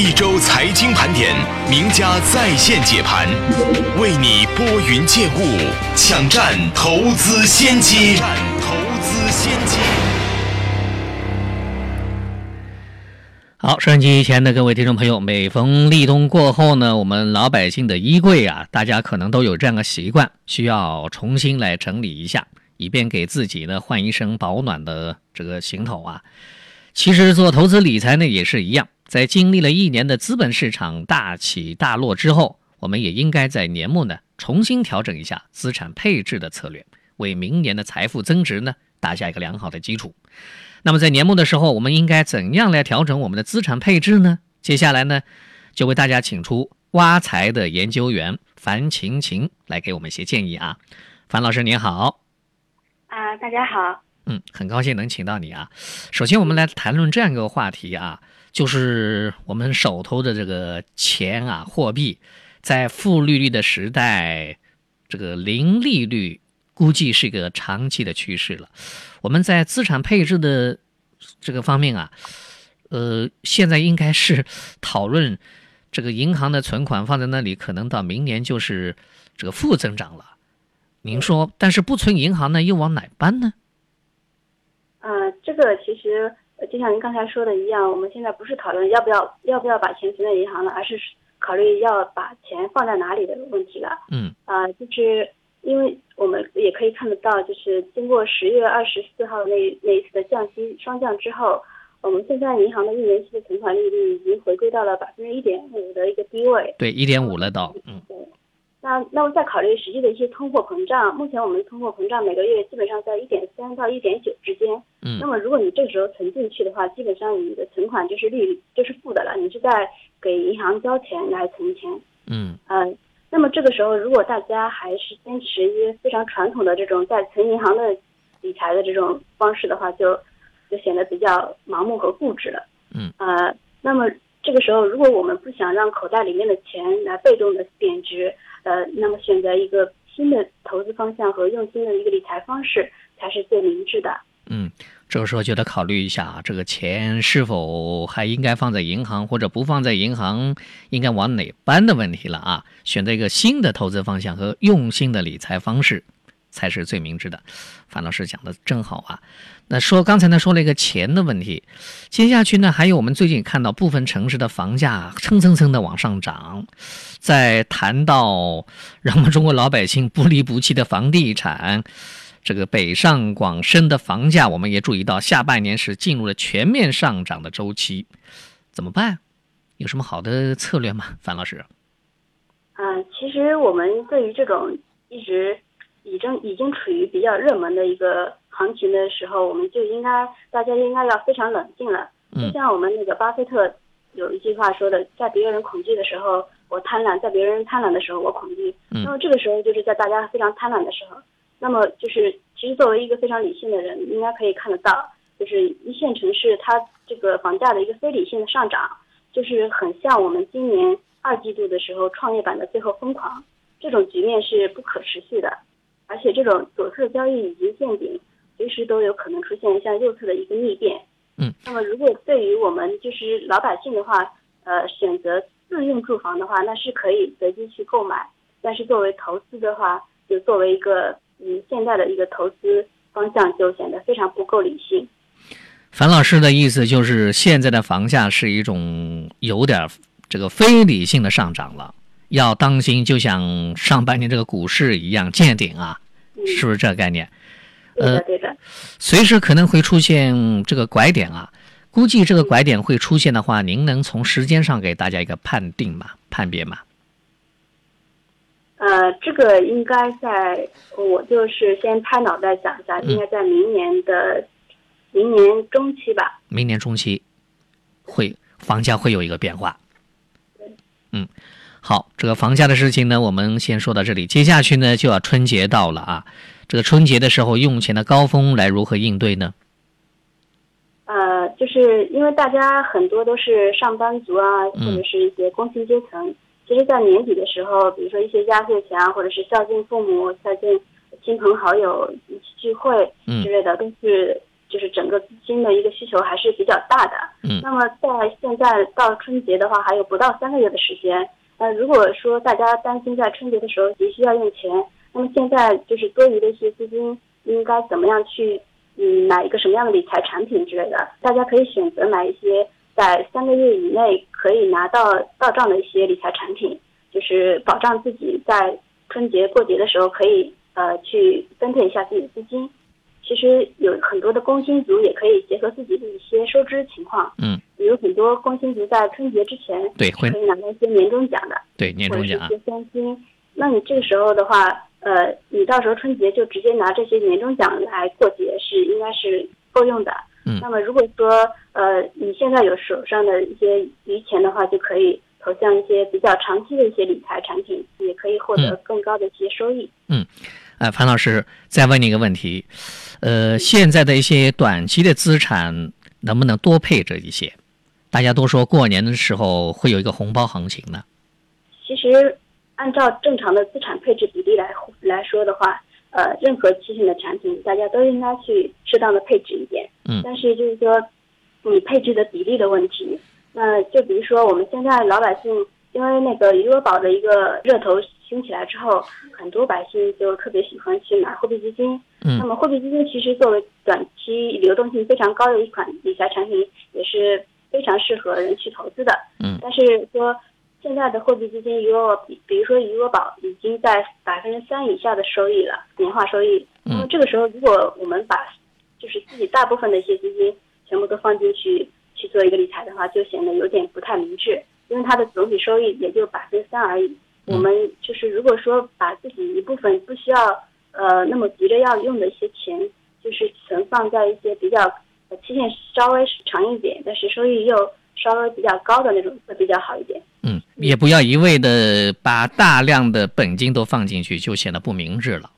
一周财经盘点，名家在线解盘，为你拨云见雾，抢占投资先机。占投资先机。好，收音机前的各位听众朋友，每逢立冬过后呢，我们老百姓的衣柜啊，大家可能都有这样的习惯，需要重新来整理一下，以便给自己呢换一身保暖的这个行头啊。其实做投资理财呢也是一样，在经历了一年的资本市场大起大落之后，我们也应该在年末呢重新调整一下资产配置的策略，为明年的财富增值呢打下一个良好的基础。那么在年末的时候，我们应该怎样来调整我们的资产配置呢？接下来呢，就为大家请出挖财的研究员樊晴晴来给我们一些建议啊。樊老师您好，啊，大家好。嗯，很高兴能请到你啊。首先，我们来谈论这样一个话题啊，就是我们手头的这个钱啊，货币，在负利率的时代，这个零利率估计是一个长期的趋势了。我们在资产配置的这个方面啊，呃，现在应该是讨论这个银行的存款放在那里，可能到明年就是这个负增长了。您说，但是不存银行呢，又往哪搬呢？呃，这个其实就像您刚才说的一样，我们现在不是讨论要不要要不要把钱存在银行了，而是考虑要把钱放在哪里的问题了。嗯。啊，就是因为我们也可以看得到，就是经过十月二十四号那那一次的降息双降之后，我们现在银行的一年期的存款利率已经回归到了百分之一点五的一个低位。对，一点五了到。嗯。对。那那么再考虑实际的一些通货膨胀，目前我们通货膨胀每个月基本上在一点三到一点九之间。嗯。那么如果你这个时候存进去的话，基本上你的存款就是利率就是负的了，你是在给银行交钱来存钱。嗯。嗯，那么这个时候如果大家还是坚持一些非常传统的这种在存银行的理财的这种方式的话，就就显得比较盲目和固执了。嗯。呃，那么这个时候如果我们不想让口袋里面的钱来被动的贬值。呃，那么选择一个新的投资方向和用心的一个理财方式才是最明智的。嗯，这个时候就得考虑一下，这个钱是否还应该放在银行，或者不放在银行，应该往哪搬的问题了啊？选择一个新的投资方向和用心的理财方式。才是最明智的，樊老师讲的真好啊。那说刚才呢说了一个钱的问题，接下去呢还有我们最近看到部分城市的房价蹭蹭蹭的往上涨，在谈到让我们中国老百姓不离不弃的房地产，这个北上广深的房价，我们也注意到下半年是进入了全面上涨的周期，怎么办？有什么好的策略吗？樊老师？嗯，其实我们对于这种一直。已经已经处于比较热门的一个行情的时候，我们就应该大家应该要非常冷静了。就像我们那个巴菲特有一句话说的，在别人恐惧的时候我贪婪，在别人贪婪的时候我恐惧。那么这个时候就是在大家非常贪婪的时候。那么就是其实作为一个非常理性的人，应该可以看得到，就是一线城市它这个房价的一个非理性的上涨，就是很像我们今年二季度的时候创业板的最后疯狂，这种局面是不可持续的。而且这种左侧交易已经见顶，随时都有可能出现像右侧的一个逆变。嗯，那么如果对于我们就是老百姓的话，呃，选择自用住房的话，那是可以随机去购买。但是作为投资的话，就作为一个嗯现在的一个投资方向，就显得非常不够理性。樊老师的意思就是，现在的房价是一种有点这个非理性的上涨了。要当心，就像上半年这个股市一样见顶啊，是不是这个概念？呃，对的。随时可能会出现这个拐点啊，估计这个拐点会出现的话，您能从时间上给大家一个判定吗？判别吗？呃，这个应该在，我就是先拍脑袋想一下，应该在明年的明年中期吧。明年中期会房价会有一个变化。嗯。好，这个房价的事情呢，我们先说到这里。接下去呢，就要春节到了啊。这个春节的时候，用钱的高峰来如何应对呢？呃，就是因为大家很多都是上班族啊，或者是一些工薪阶层。其实，在年底的时候，比如说一些压岁钱啊，或者是孝敬父母、孝敬亲朋好友一起聚会之类的，都是就是整个资金的一个需求还是比较大的。嗯。那么在现在到春节的话，还有不到三个月的时间。呃，如果说大家担心在春节的时候急需要用钱，那么现在就是多余的一些资金应该怎么样去嗯买一个什么样的理财产品之类的？大家可以选择买一些在三个月以内可以拿到到账的一些理财产品，就是保障自己在春节过节的时候可以呃去分配一下自己的资金。其实有很多的工薪族也可以结合自己的一些收支情况，嗯，有很多工薪族在春节之前对会可以拿到一些年终奖的，对年终奖一些现金。那你这个时候的话，呃，你到时候春节就直接拿这些年终奖来过节是应该是够用的。嗯那么如果说呃你现在有手上的一些余钱的话，就可以投向一些比较长期的一些理财产品，也可以获得更高的一些收益。呃，潘老师再问你一个问题，呃，现在的一些短期的资产能不能多配置一些？大家都说过年的时候会有一个红包行情呢。其实，按照正常的资产配置比例来来说的话，呃，任何期限的产品，大家都应该去适当的配置一点。嗯但是就是说，你配置的比例的问题，那就比如说我们现在老百姓，因为那个余额宝的一个热头兴起来之后，很多百姓就特别喜欢去买货币基金。嗯那么货币基金其实作为短期流动性非常高的一款理财产品，也是非常适合人去投资的。嗯但是说现在的货币基金余额比，比如说余额宝已经在百分之三以下的收益了，年化收益。那么这个时候，如果我们把就是自己大部分的一些资金全部都放进去去做一个理财的话，就显得有点不太明智，因为它的总体收益也就百分之三而已。我们就是如果说把自己一部分不需要呃那么急着要用的一些钱，就是存放在一些比较呃期限稍微长一点，但是收益又稍微比较高的那种，会比较好一点。嗯，也不要一味的把大量的本金都放进去，就显得不明智了，哎，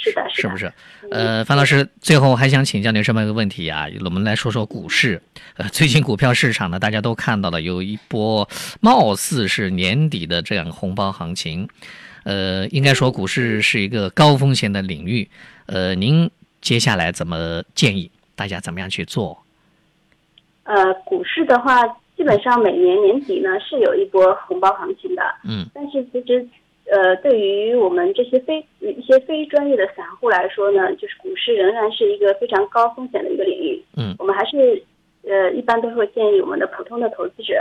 是的，的，是不是？呃，范老师，最后还想请教您这么一个问题啊，我们来说说股市。呃，最近股票市场呢，大家都看到了有一波貌似是年底的这样红包行情。呃，应该说股市是一个高风险的领域。呃，您接下来怎么建议大家怎么样去做？呃，股市的话，基本上每年年底呢是有一波红包行情的。嗯。但是其实，呃，对于我们这些非一些非专业的散户来说呢，就是股市仍然是一个非常高风险的一个领域。嗯。我们还是呃一般都会建议我们的普通的投资者，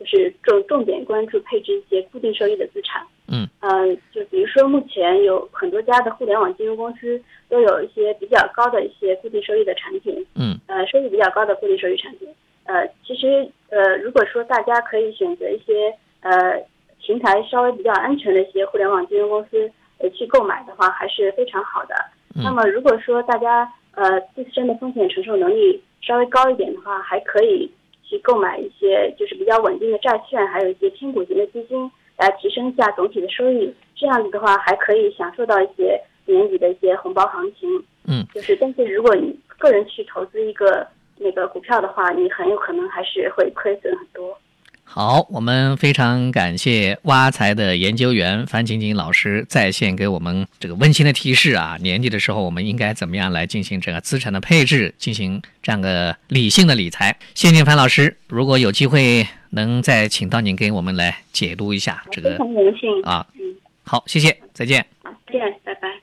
就是重重点关注配置一些固定收益的资产。嗯。呃，就比如说目前有很多家的互联网金融公司都有一些比较高的一些固定收益的产品。嗯。呃，收益比较高的固定收益产品。呃，其实呃，如果说大家可以选择一些呃平台稍微比较安全的一些互联网金融公司呃去购买的话，还是非常好的。嗯那么如果说大家呃自身的风险承受能力稍微高一点的话，还可以去购买一些就是比较稳定的债券，还有一些偏股型的基金，来提升一下总体的收益。这样子的话，还可以享受到一些年底的一些红包行情。嗯，就是但是如果你个人去投资一个那个股票的话，你很有可能还是会亏损很多。好，我们非常感谢挖财的研究员樊晶晶老师在线给我们这个温馨的提示啊，年底的时候我们应该怎么样来进行这个资产的配置，进行这样个理性的理财。谢谢您，樊老师。如果有机会能再请到您给我们来解读一下这个非常荣幸。啊，好，谢谢，再见。好，再见，拜拜。